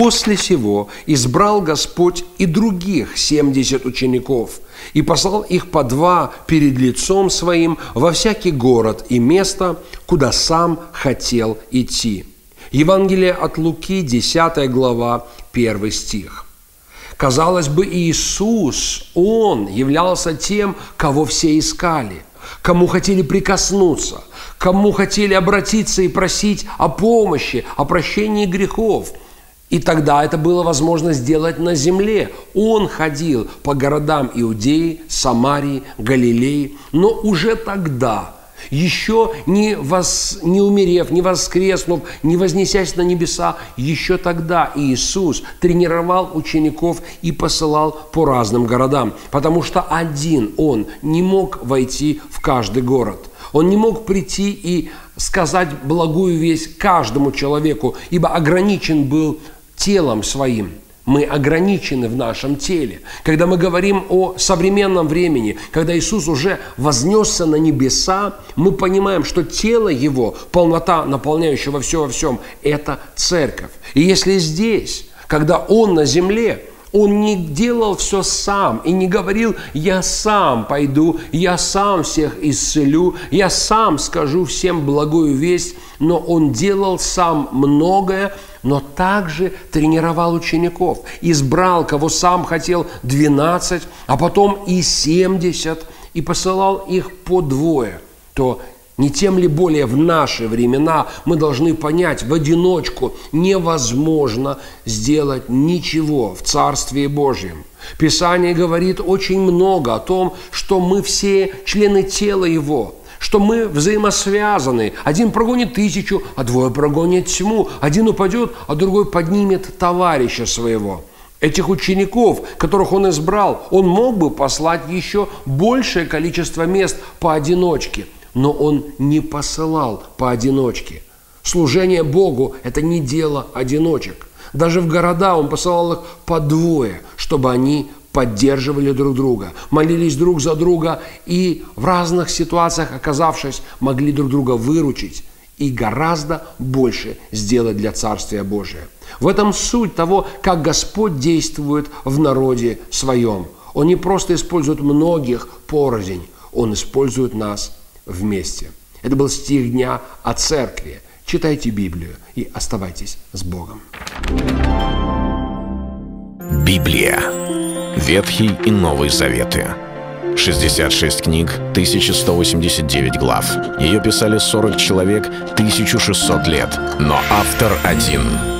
После сего избрал Господь и других семьдесят учеников, и послал их по два перед лицом своим во всякий город и место, куда сам хотел идти. Евангелие от Луки, 10 глава, 1 стих. Казалось бы, Иисус, Он являлся тем, кого все искали, кому хотели прикоснуться, кому хотели обратиться и просить о помощи, о прощении грехов – и тогда это было возможно сделать на земле. Он ходил по городам Иудеи, Самарии, Галилеи, но уже тогда, еще не, вос, не умерев, не воскреснув, не вознесясь на небеса, еще тогда Иисус тренировал учеников и посылал по разным городам, потому что один Он не мог войти в каждый город. Он не мог прийти и сказать благую весть каждому человеку, ибо ограничен был телом своим. Мы ограничены в нашем теле. Когда мы говорим о современном времени, когда Иисус уже вознесся на небеса, мы понимаем, что тело Его, полнота, наполняющего все во всем, это церковь. И если здесь, когда Он на земле, он не делал все сам и не говорил, я сам пойду, я сам всех исцелю, я сам скажу всем благую весть, но он делал сам многое, но также тренировал учеников, избрал, кого сам хотел, 12, а потом и 70, и посылал их по двое, то не тем ли более в наши времена мы должны понять, в одиночку невозможно сделать ничего в Царстве Божьем. Писание говорит очень много о том, что мы все члены тела Его, что мы взаимосвязаны. Один прогонит тысячу, а двое прогонят тьму. Один упадет, а другой поднимет товарища своего. Этих учеников, которых он избрал, он мог бы послать еще большее количество мест поодиночке – но он не посылал поодиночке. Служение Богу – это не дело одиночек. Даже в города он посылал их по двое, чтобы они поддерживали друг друга, молились друг за друга и в разных ситуациях, оказавшись, могли друг друга выручить и гораздо больше сделать для Царствия Божия. В этом суть того, как Господь действует в народе своем. Он не просто использует многих порознь, Он использует нас вместе. Это был стих дня о церкви. Читайте Библию и оставайтесь с Богом. Библия. Ветхий и Новый Заветы. 66 книг, 1189 глав. Ее писали 40 человек, 1600 лет. Но автор один –